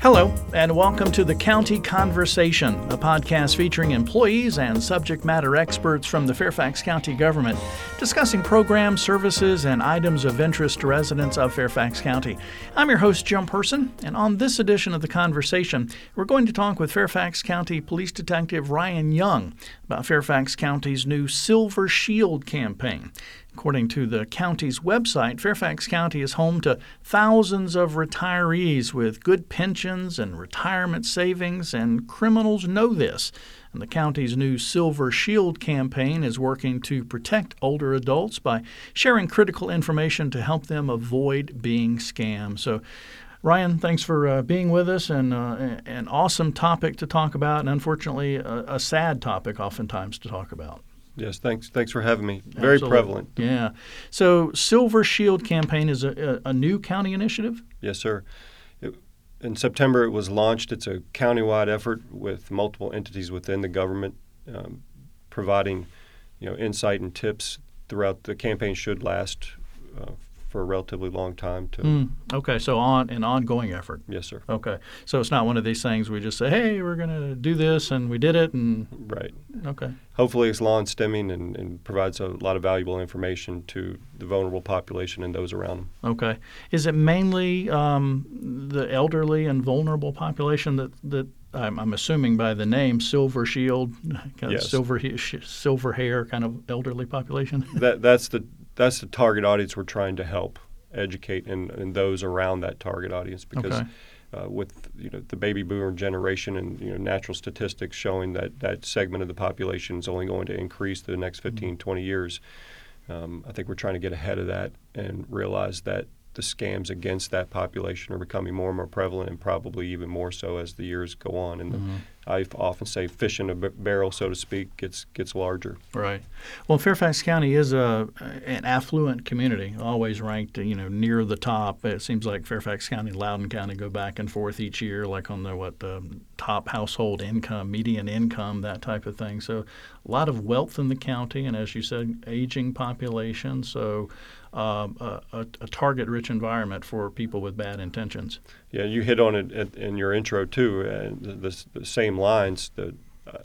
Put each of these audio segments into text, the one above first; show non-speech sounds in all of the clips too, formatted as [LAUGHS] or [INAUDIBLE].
Hello, and welcome to the County Conversation, a podcast featuring employees and subject matter experts from the Fairfax County government discussing programs, services, and items of interest to residents of Fairfax County. I'm your host, Jim Person, and on this edition of the Conversation, we're going to talk with Fairfax County Police Detective Ryan Young about Fairfax County's new Silver Shield campaign. According to the county's website, Fairfax County is home to thousands of retirees with good pensions and retirement savings, and criminals know this. And the county's new Silver Shield campaign is working to protect older adults by sharing critical information to help them avoid being scammed. So, Ryan, thanks for uh, being with us and uh, an awesome topic to talk about, and unfortunately, a, a sad topic oftentimes to talk about. Yes, thanks. Thanks for having me. Very Absolutely. prevalent. Yeah. So, Silver Shield campaign is a, a, a new county initiative. Yes, sir. It, in September, it was launched. It's a countywide effort with multiple entities within the government um, providing, you know, insight and tips throughout. The campaign should last uh, for a relatively long time. To Mm, okay, so on an ongoing effort. yes, sir. Okay, so it's not one of these things we just say, "Hey, we're going to do this," and we did it, and Right. okay, Hopefully, it's law and stemming and, and provides a lot of valuable information to the vulnerable population and those around them. okay. Is it mainly um, the elderly and vulnerable population that that I'm, I'm assuming by the name Silver Shield, [LAUGHS] kind of Yes. silver silver hair kind of elderly population? [LAUGHS] that that's the that's the target audience we're trying to help educate and, and those around that target audience because Okay. uh, with you know the baby boomer generation and you know natural statistics showing that that segment of the population is only going to increase the next 15 20 years um, I think we're trying to get ahead of that and realize that the scams against that population are becoming more and more prevalent and probably even more so as the years go on and the, mm-hmm. I often say fish in a b- barrel so to speak gets gets larger Right. Well, Fairfax County is a an affluent community, always ranked you know near the top. It seems like Fairfax County, and Loudoun County go back and forth each year, like on the what the top household income, median income, that type of thing. So a lot of wealth in the county, and as you said, aging population. So um, a, a, a target-rich environment for people with bad intentions. Yeah, you hit on it at, in your intro too. Uh, the, the, the same lines. The uh,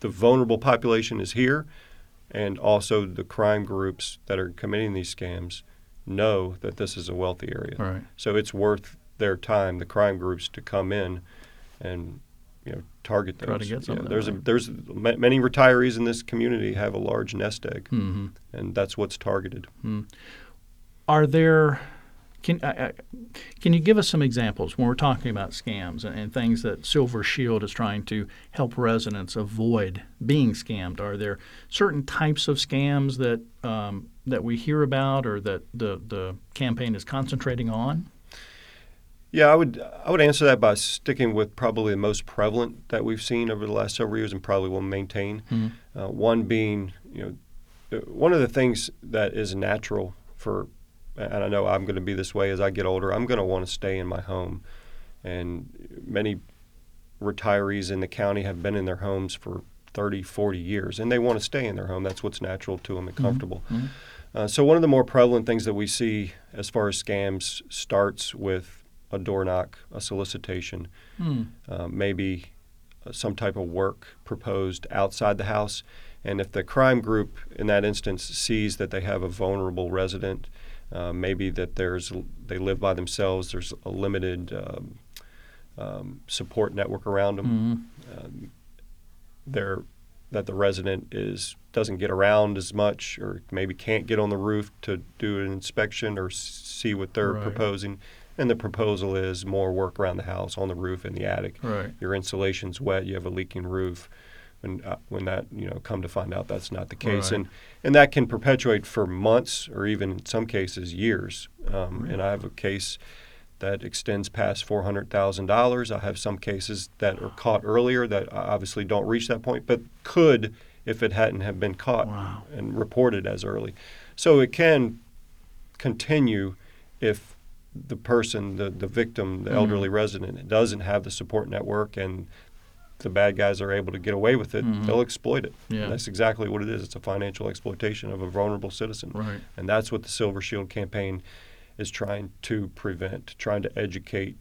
the vulnerable population is here, and also the crime groups that are committing these scams know that this is a wealthy area. Right. So it's worth their time, the crime groups, to come in and target those. Try to get Yeah, some that, there's a, there's ma- many retirees in this community have a large nest egg, hmm and that's what's targeted. Are there can I, I, can you give us some examples when we're talking about scams and, and things that Silver Shield is trying to help residents avoid being scammed? Are there certain types of scams that um, that we hear about or that the the campaign is concentrating on? Yeah, I would I would answer that by sticking with probably the most prevalent that we've seen over the last several years, and probably will maintain. Mhm. Uh, one being, you know, one of the things that is natural for, and I know I'm going to be this way as I get older. I'm going to want to stay in my home, and many retirees in the county have been in their homes for 30, 40 years, and they want to stay in their home. That's what's natural to them and comfortable. Mhm. Uh, so one of the more prevalent things that we see as far as scams starts with a door knock, a solicitation, Hmm. uh, maybe uh, some type of work proposed outside the house. And if the crime group in that instance sees that they have a vulnerable resident, uh, maybe that there's they live by themselves, there's a limited um, um, support network around them. Mhm. Um, they're that the resident is doesn't get around as much, or maybe can't get on the roof to do an inspection or see what they're Right. proposing. And the proposal is more work around the house, on the roof, in the attic. Right. Your insulation's wet. You have a leaking roof. When uh, when that you know come to find out that's not the case, Right. and and that can perpetuate for months or even in some cases years. Um, Really? And I have a case that extends past four hundred thousand dollars. I have some cases that are caught earlier that obviously don't reach that point, but could if it hadn't have been caught Wow. and reported as early. So it can continue if the person, the, the victim, the Mhm. elderly resident, doesn't have the support network and the bad guys are able to get away with it, Mhm. they'll exploit it. Yeah. And that's exactly what it is. It's a financial exploitation of a vulnerable citizen. Right. And that's what the Silver Shield campaign is trying to prevent, trying to educate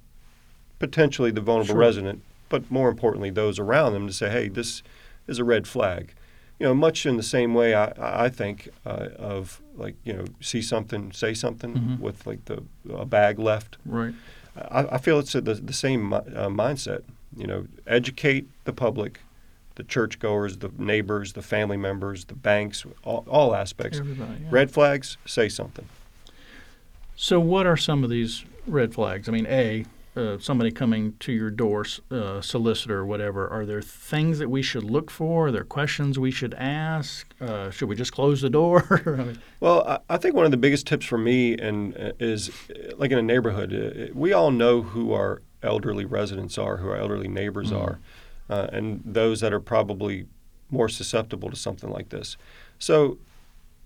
potentially the vulnerable Sure. resident, but more importantly, those around them to say, hey, this is a red flag. You know, much in the same way I, I think uh, of like, you know, see something, say something Mhm. with like the a bag left. Right. I, I feel it's the, the same uh, mindset. You know, educate the public, the churchgoers, the neighbors, the family members, the banks, all, all aspects. Everybody. yeah. Red flags, say something. So, what are some of these red flags? I mean, a uh, somebody coming to your door, uh, solicitor or whatever. Are there things that we should look for? Are there questions we should ask? Uh, should we just close the door? [LAUGHS] I mean, Well, I, think one of the biggest tips for me and uh, is uh, like in a neighborhood, uh, we all know who our elderly residents are, who our elderly neighbors Mhm. are, uh, and those that are probably more susceptible to something like this. So,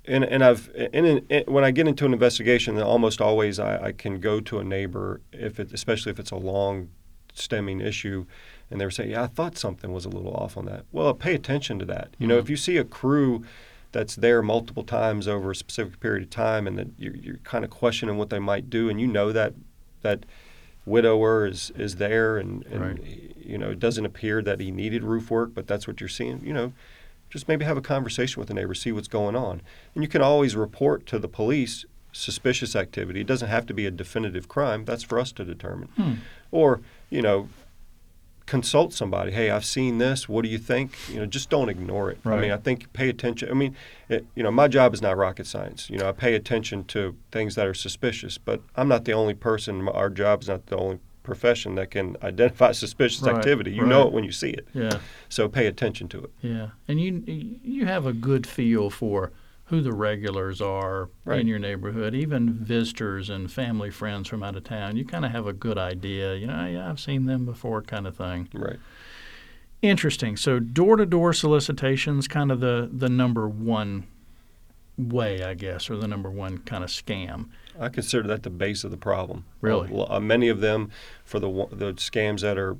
and and I've in, when I get into an investigation, almost always I, I can go to a neighbor if it, especially if it's a long stemming issue, and they're saying, "Yeah, I thought something was a little off on that." Well, pay attention to that. You know, Mhm. if you see a crew that's there multiple times over a specific period of time, and that you're, you're kind of questioning what they might do, and you know that that widower is is there, and, and Right. you know it doesn't appear that he needed roof work, but that's what you're seeing. You know, just maybe have a conversation with the neighbor, see what's going on, and you can always report to the police suspicious activity. It doesn't have to be a definitive crime. That's for us to determine, hmm. or you know. Consult somebody. Hey, I've seen this. What do you think? You know, just don't ignore it. I mean, I think pay attention. I mean, it, you know, my job is not rocket science. You know, I pay attention to things that are suspicious, but I'm not the only person. Our job is not the only profession that can identify [LAUGHS] suspicious Right, activity. You know it when you see it. Yeah. So pay attention to it. Yeah, and you you have a good feel for who the regulars are Right. in your neighborhood, even visitors and family friends from out of town. You kind of have a good idea. You know, yeah, I've seen them before, kind of thing. Right. Interesting. So door to door solicitations, kind of the the number one way, I guess, or the number one kind of scam. I consider that the base of the problem. Really? Uh, many of them, for the the scams that are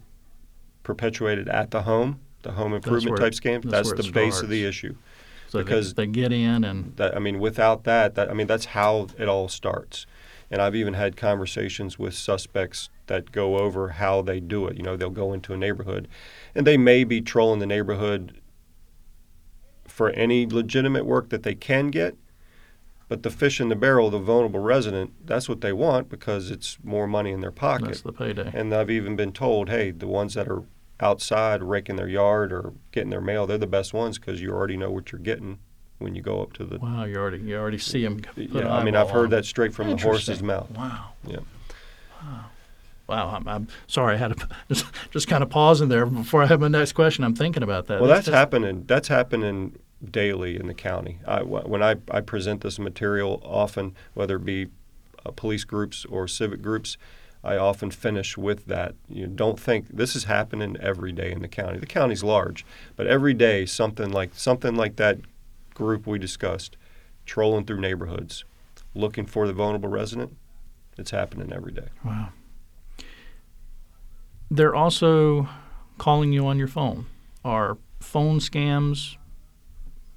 perpetuated at the home, the home improvement type scams, that's that's, the base of the issue. So Because- they, they get in and That I mean, without that, that I mean, that's how it all starts. And I've even had conversations with suspects that go over how they do it. You know, they'll go into a neighborhood, and they may be trolling the neighborhood for any legitimate work that they can get. But the fish in the barrel, the vulnerable resident, that's what they want because it's more money in their pocket. that's the payday. And I've even been told, hey, the ones that are outside raking their yard or getting their mail, they're the best ones because you already know what you're getting when you go up to the. Wow, you already you already see them. Yeah, I mean, I've heard on. that straight from the horse's mouth. Wow. Yeah. Wow. Wow. I'm, I'm sorry. I had to [LAUGHS] just, just kind of pause in there before I have my next question. I'm thinking about that. Well, that's, just- happening. That's happening daily in the county. I, when I, I present this material, often whether it be uh, police groups or civic groups, I often finish with that. You don't think this is happening every day in the county. The county's large, but every day something like something like that group we discussed, trolling through neighborhoods, looking for the vulnerable resident. It's happening every day. Wow. They're also calling you on your phone. Are phone scams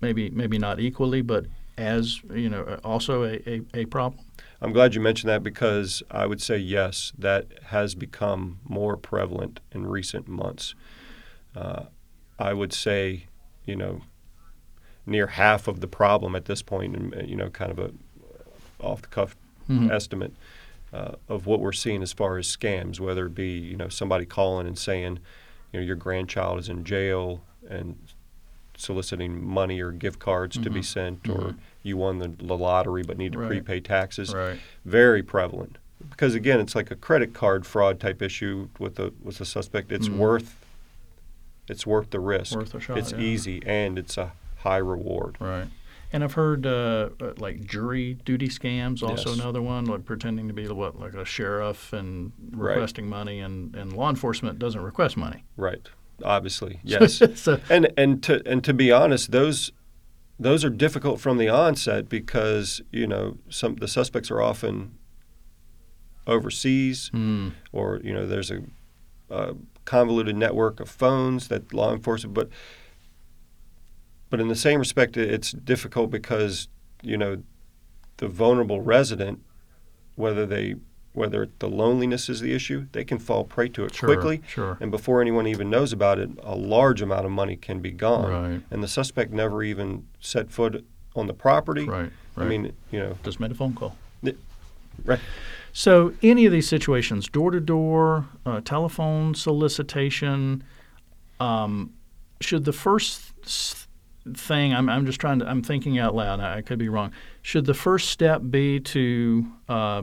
maybe maybe not equally, but as you know, also a, a, a problem? I'm glad you mentioned that because I would say yes, that has become more prevalent in recent months. Uh, I would say, you know, near half of the problem at this point, and you know, kind of a off the cuff Mhm. estimate uh, of what we're seeing as far as scams, whether it be you know somebody calling and saying, you know, your grandchild is in jail and soliciting money or gift cards to be Mhm. sent, or Mhm. you won the, the lottery but need to Right. prepay taxes. Right. Very prevalent because again, it's like a credit card fraud type issue with the with the suspect. It's Mhm. worth it's worth the risk. Worth a shot, it's yeah. easy and it's a high reward. Right. And I've heard uh, uh, like jury duty scams, also Yes. another one, like pretending to be what, like a sheriff and Right. requesting money, and, and law enforcement doesn't request money. Right. Obviously, [LAUGHS] yes. so, and and to and to be honest, those those are difficult from the onset because you know some the suspects are often overseas hmm, or you know there's a, a convoluted network of phones that law enforcement but but in the same respect it's difficult because you know the vulnerable resident whether they whether the loneliness is the issue, they can fall prey to it Sure, quickly. sure. And before anyone even knows about it, a large amount of money can be gone. Right. And the suspect never even set foot on the property. Right, I mean, you know, Just made a phone call. right. So, any of these situations, door to door, telephone solicitation, um, should the first thing, I'm, I'm just trying to, I'm thinking out loud, I, I could be wrong. Should the first step be to, uh,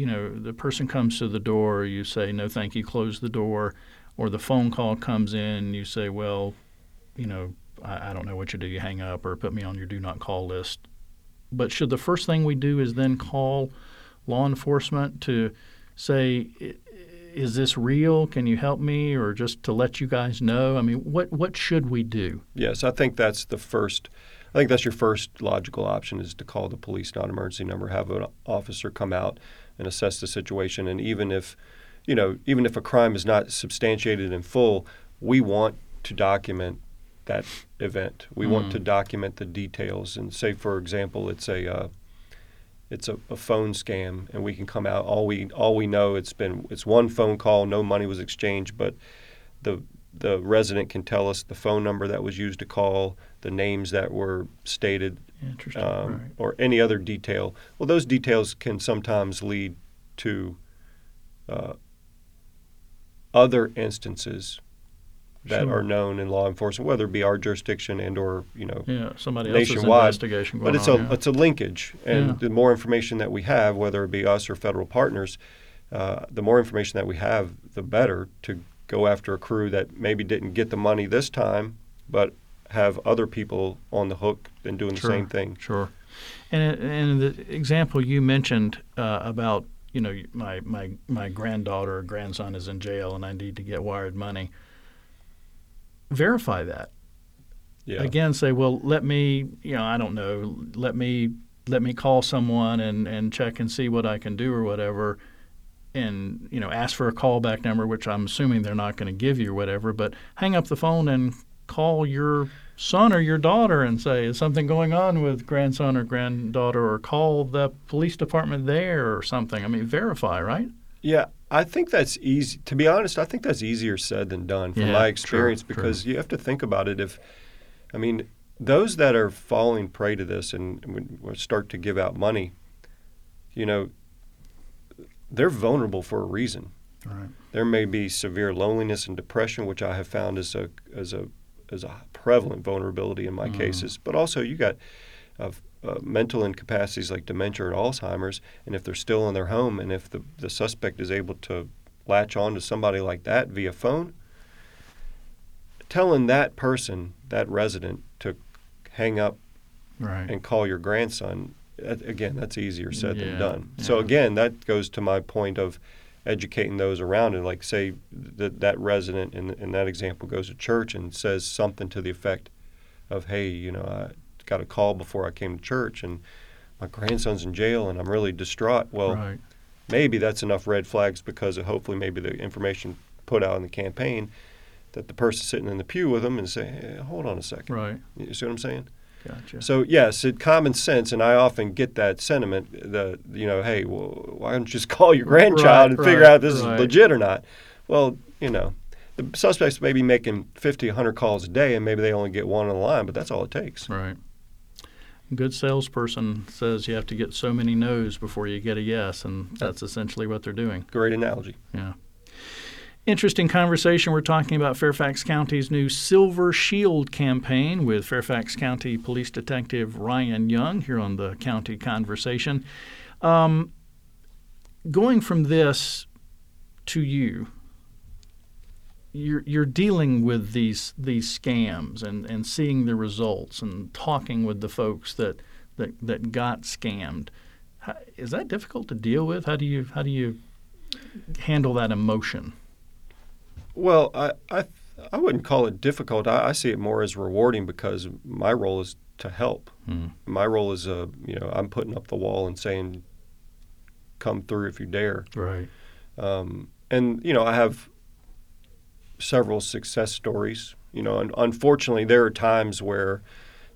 you know, the person comes to the door, you say, no, thank you, close the door, or the phone call comes in, you say, well, you know, I, I don't know what you do, you hang up or put me on your do not call list. But should the first thing we do is then call law enforcement to say, is this real? Can you help me? Or just to let you guys know? I mean, what, what should we do? Yes, I think that's the first. I think that's your first logical option is to call the police non-emergency number, have an officer come out and assess the situation, and even if, you know, even if a crime is not substantiated in full, we want to document that event. We want to document the details, and say, for example, it's a uh, it's a, a phone scam, and we can come out. All we all we know it's been it's one phone call, no money was exchanged, but the the resident can tell us the phone number that was used to call, the names that were stated, um, right. or any other detail. Well, those details can sometimes lead to uh, other instances that Sure. are known in law enforcement, whether it be our jurisdiction and or you know Yeah, somebody else's nationwide. investigation going But it's on. a yeah. it's a linkage, and Yeah. the more information that we have, whether it be us or federal partners, uh, the more information that we have, the better to go after a crew that maybe didn't get the money this time, but have other people on the hook and doing Sure. the same thing. Sure. And and the example you mentioned uh, about you know my my my granddaughter or grandson is in jail and I need to get wired money. Verify that. Yeah. Again, say, well, let me you know I don't know, let me let me call someone and and check and see what I can do or whatever. And you know, ask for a callback number, which I'm assuming they're not going to give you or whatever. But hang up the phone and call your son or your daughter and say, "Is something going on with grandson or granddaughter?" Or call the police department there or something. I mean, verify, right? Yeah, I think that's easy. To be honest, I think that's easier said than done from Yeah, my experience true. because you have to think about it. If, I mean, those that are falling prey to this and start to give out money, you know, they're vulnerable for a reason. Right. There may be severe loneliness and depression, which I have found is a as a as a prevalent vulnerability in my Mm. cases. But also, you got uh, uh, mental incapacities like dementia or Alzheimer's, and if they're still in their home, and if the the suspect is able to latch on to somebody like that via phone, telling that person, that resident, to hang up Right. and call your grandson that- again that's easier said Yeah, than done. So again that goes to my point of educating those around and like say that that resident in, in that example goes to church and says something to the effect of hey you know i got a call before i came to church and my grandson's in jail and i'm really distraught. Well right. maybe that's enough red flags because of hopefully maybe the information put out in the campaign that the person sitting in the pew with them and say hey, hold on a second. Right. you see what i'm saying Gotcha. so yes, it common sense, and I often get that sentiment. The you know, hey, well, why don't you just [LAUGHS] call your grandchild Right, and figure out if this right. is legit or not? Well, you know, the suspects may be making 50, 100 calls a day, and maybe they only get one on the line, but that's all it takes. Right. A good salesperson says you have to get so many no's before you get a yes, and that's essentially what they're doing. Great analogy. Yeah. Interesting conversation. We're talking about Fairfax County's new Silver Shield campaign with Fairfax County Police Detective Ryan Young here on the County Conversation. Um, going from this to you, you're you're dealing with these these scams and, and seeing the results and talking with the folks that that, that got scammed. How, is that difficult to deal with? How do you how do you handle that emotion? Well, I I, I wouldn't call it difficult. I, I see it more as rewarding because my role is to help. Mm. My role is a you know I'm putting up the wall and saying, come through if you dare. Right. Um, and you know, I have several success stories. You know, and unfortunately, there are times where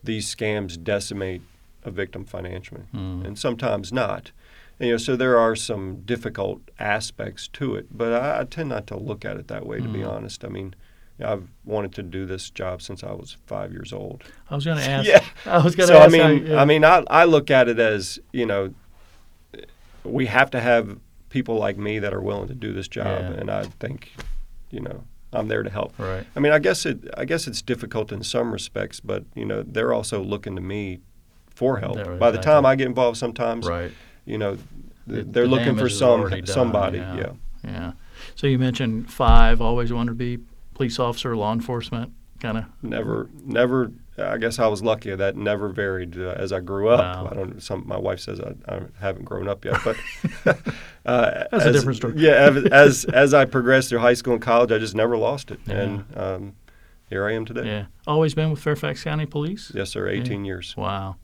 these scams decimate a victim financially, Mm. and sometimes not. And, you know, so there are some difficult aspects to it, but I, I tend not to look at it that way. To be Mm. honest, I mean, I've wanted to do this job since I was five years old. I was going [LAUGHS] to ask. Yeah. I was going to So I ask. how- mean, yeah. I mean, I, I look at it as you know, we have to have people like me that are willing to do this job, Yeah. and I think, you know, I'm there to help. right. I mean, I guess it, I guess it's difficult in some respects, but you know, they're also looking to me for help. By the time. I get involved, sometimes, Right. You know, The- th- they're the looking for some done, somebody. yeah. yeah. Yeah. So you mentioned five. Always wanted to be police officer, law enforcement, kind of. Never, never. I guess I was lucky that never varied uh, as I grew up. Wow. I don't. Some my wife says I, I haven't grown up yet, but [LAUGHS] uh, That's a different story. Yeah, as, as as I progressed through high school and college, I just never lost it, Yeah. and um, here I am today. Yeah. Always been with Fairfax County Police. Yes, sir. 18 years. Wow.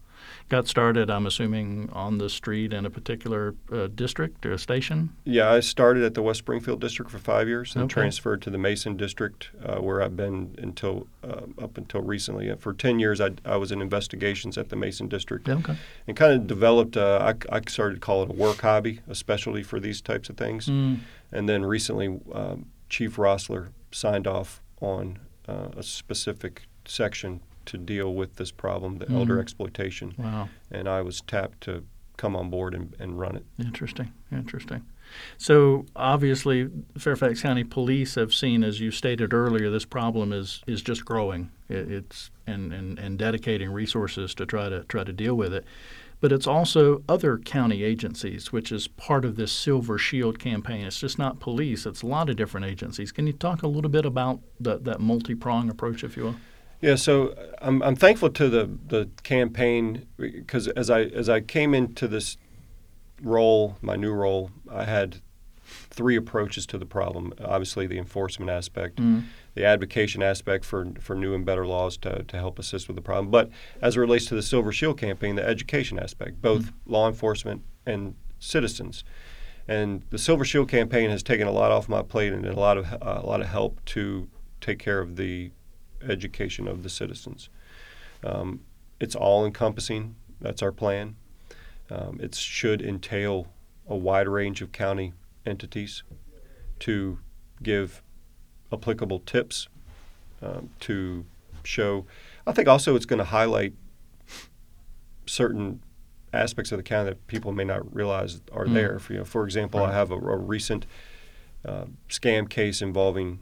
Got started, I'm assuming, on the street in a particular uh, district or station. Yeah, I started at the West Springfield district for five years, and Okay. transferred to the Mason district, uh, where I've been until uh, up until recently. Uh, For 10 years, I, I was in investigations at the Mason district. Okay. and kind of developed. Uh, I, I started to call it a work hobby, a specialty for these types of things. Mm. And then recently, um, Chief Roessler signed off on uh, a specific section to deal with this problem, the elder Mhm. exploitation. Wow. And I was tapped to come on board and, and run it. Interesting. Interesting. So obviously, Fairfax County Police have seen, as you stated earlier, this problem is is just growing. It, it's and, and and dedicating resources to try to try to deal with it. But it's also other county agencies, which is part of this Silver Shield campaign. It's just not police; it's a lot of different agencies. Can you talk a little bit about the, that multi-prong approach, if you will? Yeah, so uh, I'm, I'm thankful to the, the campaign because as I as I came into this role, my new role, I had three approaches to the problem. Obviously, the enforcement aspect, Mm. the advocation aspect for for new and better laws to, to help assist with the problem. But as it relates to the Silver Shield campaign, the education aspect, both law enforcement and citizens. And the Silver Shield campaign has taken a lot off my plate and a lot of uh, a lot of help to take care of the education of the citizens. Um, it's all encompassing. That's our plan. Um, it should entail a wide range of county entities to give applicable tips um, to show. I think also it's going to highlight certain aspects of the county that people may not realize are Mm. there. For, you know, for example, Right. I have a, a recent uh, scam case involving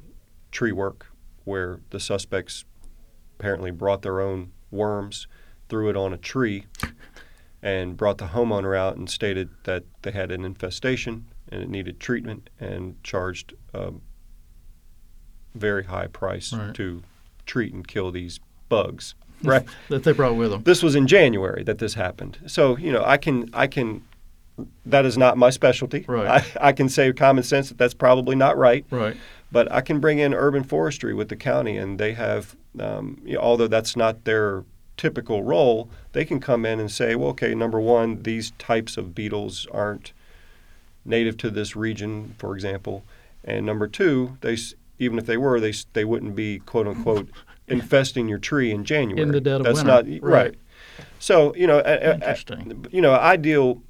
tree work where the suspects apparently brought their own worms, threw it on a tree, and brought the homeowner out and stated that they had an infestation and it needed treatment and charged a very high price Right. to treat and kill these bugs. [LAUGHS] Right. That they brought with them. this was in January that this happened. So you know, I can I can. That is not my specialty. Right. I, I can say common sense that that's probably not right. Right. But I can bring in urban forestry with the county, and they have, um, you know, although that's not their typical role, they can come in and say, well, okay, number one, these types of beetles aren't native to this region, for example, and number two, they even if they were, they they wouldn't be quote unquote [LAUGHS] infesting your tree in January. In the dead of that's winter. not Right. right. So you know, a- you know, I deal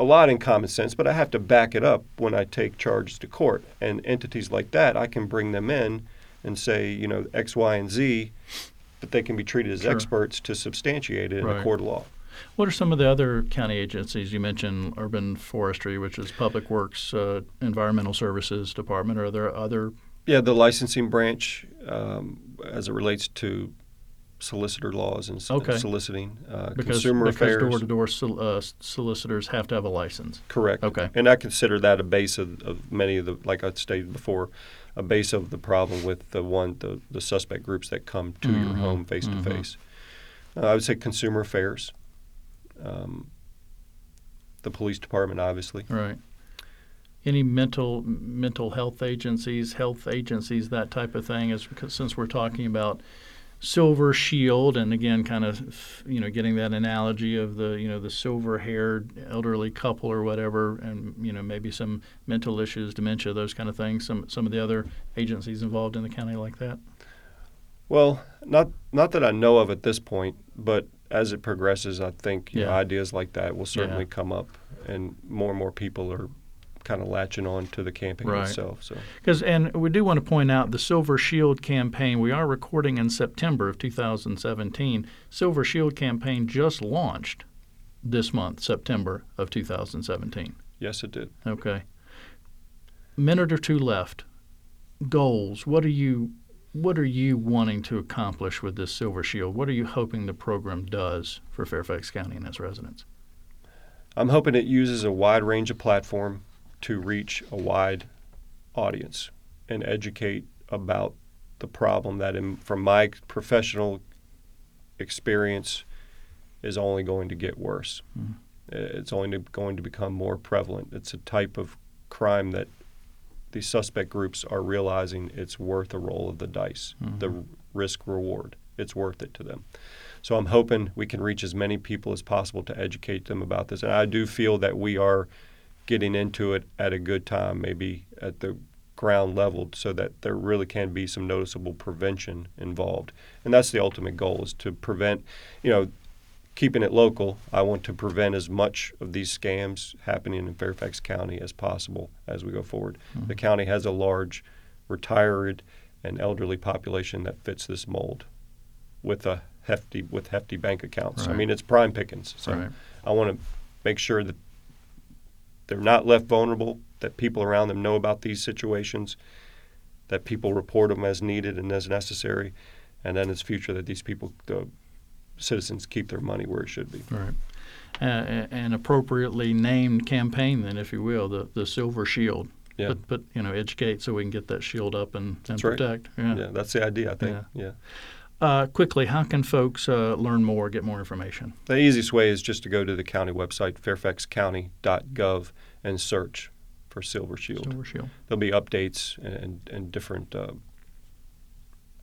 a lot in common sense, but I have to back it up when I take charges to court. And entities like that, I can bring them in and say, you know, X, Y, and Z, but they can be treated as Sure. experts to substantiate it in Right. a court of law. What are some of the other county agencies? You mentioned urban forestry, which is Public Works, uh, Environmental Services Department. Are there other? Yeah, the licensing branch, um, as it relates to solicitor laws and Okay. soliciting, uh, Because consumer because affairs. door-to-door sol- uh, solicitors have to have a license. Correct. Okay. And I consider that a base of, of many of the, like I stated before, a base of the problem with the one, the, the suspect groups that come to your Mhm, home face to face. I would say consumer affairs, um, the police department, obviously. Right. Any mental mental health agencies, health agencies, that type of thing? Is because since we're talking about Silver Shield, and again, kind of you know getting that analogy of the you know the silver-haired elderly couple or whatever, and you know maybe some mental issues, dementia, those kind of things. Some some of the other agencies involved in the county like that. Well, not not that I know of at this point, but as it progresses, I think you know, ideas like that will certainly Yeah. come up, and more and more people are kind of latching on to the campaign Right. itself. So Because, and we do want to point out the Silver Shield campaign. We are recording in September of 2017. Silver Shield campaign just launched this month, September of 2017. yes, it did. Okay. Minute or two left. Goals. What are you what are you wanting to accomplish with this Silver Shield? What are you hoping the program does for Fairfax County and its residents? I'm hoping it uses a wide range of platform to reach a wide audience and educate about the problem that, in, from my professional experience, is only going to get worse. Mhm. It's only to- going to become more prevalent. It's a type of crime that the suspect groups are realizing it's worth a roll of the dice, the risk reward. It's worth it to them. So I'm hoping we can reach as many people as possible to educate them about this. And I do feel that we are getting into it at a good time, maybe at the ground level, so that there really can be some noticeable prevention involved. And that's the ultimate goal is to prevent, you know, keeping it local. I want to prevent as much of these scams happening in Fairfax County as possible as we go forward. Mm-hmm. The county has a large retired and elderly population that fits this mold with a hefty with hefty bank accounts. I mean, it's prime pickings. So Right. I want to make sure that they're not left vulnerable, that people around them know about these situations, that people report them as needed and as necessary, and then it's future that these people, the citizens, keep their money where it should be. Right. Uh, an appropriately named campaign, then, if you will, the, the Silver Shield. Yeah. But, but you know, educate so we can get that shield up and, and That's right. protect. Yeah. that's the idea, I think. Yeah. Uh, quickly, how can folks uh, learn more, get more information? The easiest way is just to go to the county website, fairfaxcounty.gov, and search for Silver Shield. Silver Shield. There'll be updates and, and different uh,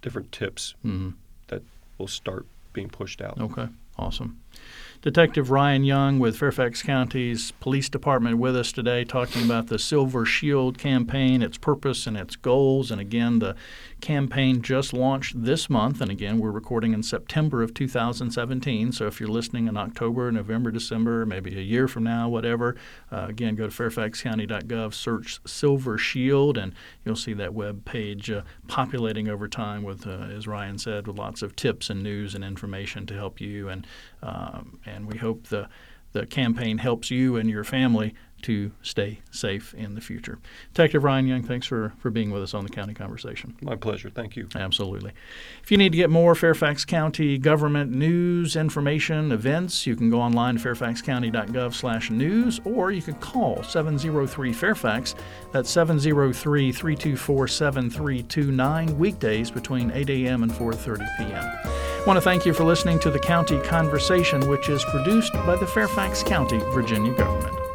different tips hmm that will start being pushed out. Okay, awesome. Detective Ryan Young with Fairfax County's Police Department with us today talking about the Silver Shield campaign, its purpose and its goals. And again, the campaign just launched this month. And again, we're recording in September of 2017. So if you're listening in October, November, December, maybe a year from now, whatever, uh, again, go to fairfaxcounty.gov, search Silver Shield, and you'll see that web page uh, populating over time with, uh, as Ryan said, with lots of tips and news and information to help you. And um, and we hope the the campaign helps you and your family to stay safe in the future. Detective Ryan Young, thanks for, for being with us on the County Conversation. My pleasure. Thank you. Absolutely. If you need to get more Fairfax County government news, information, events, you can go online to fairfaxcounty.gov slash news, or you can call 703-FAIRFAX. That's 703-324-7329, weekdays between 8 a.m. and 4.30 p.m. Want to thank you for listening to the County Conversation, which is produced by the Fairfax County, Virginia government.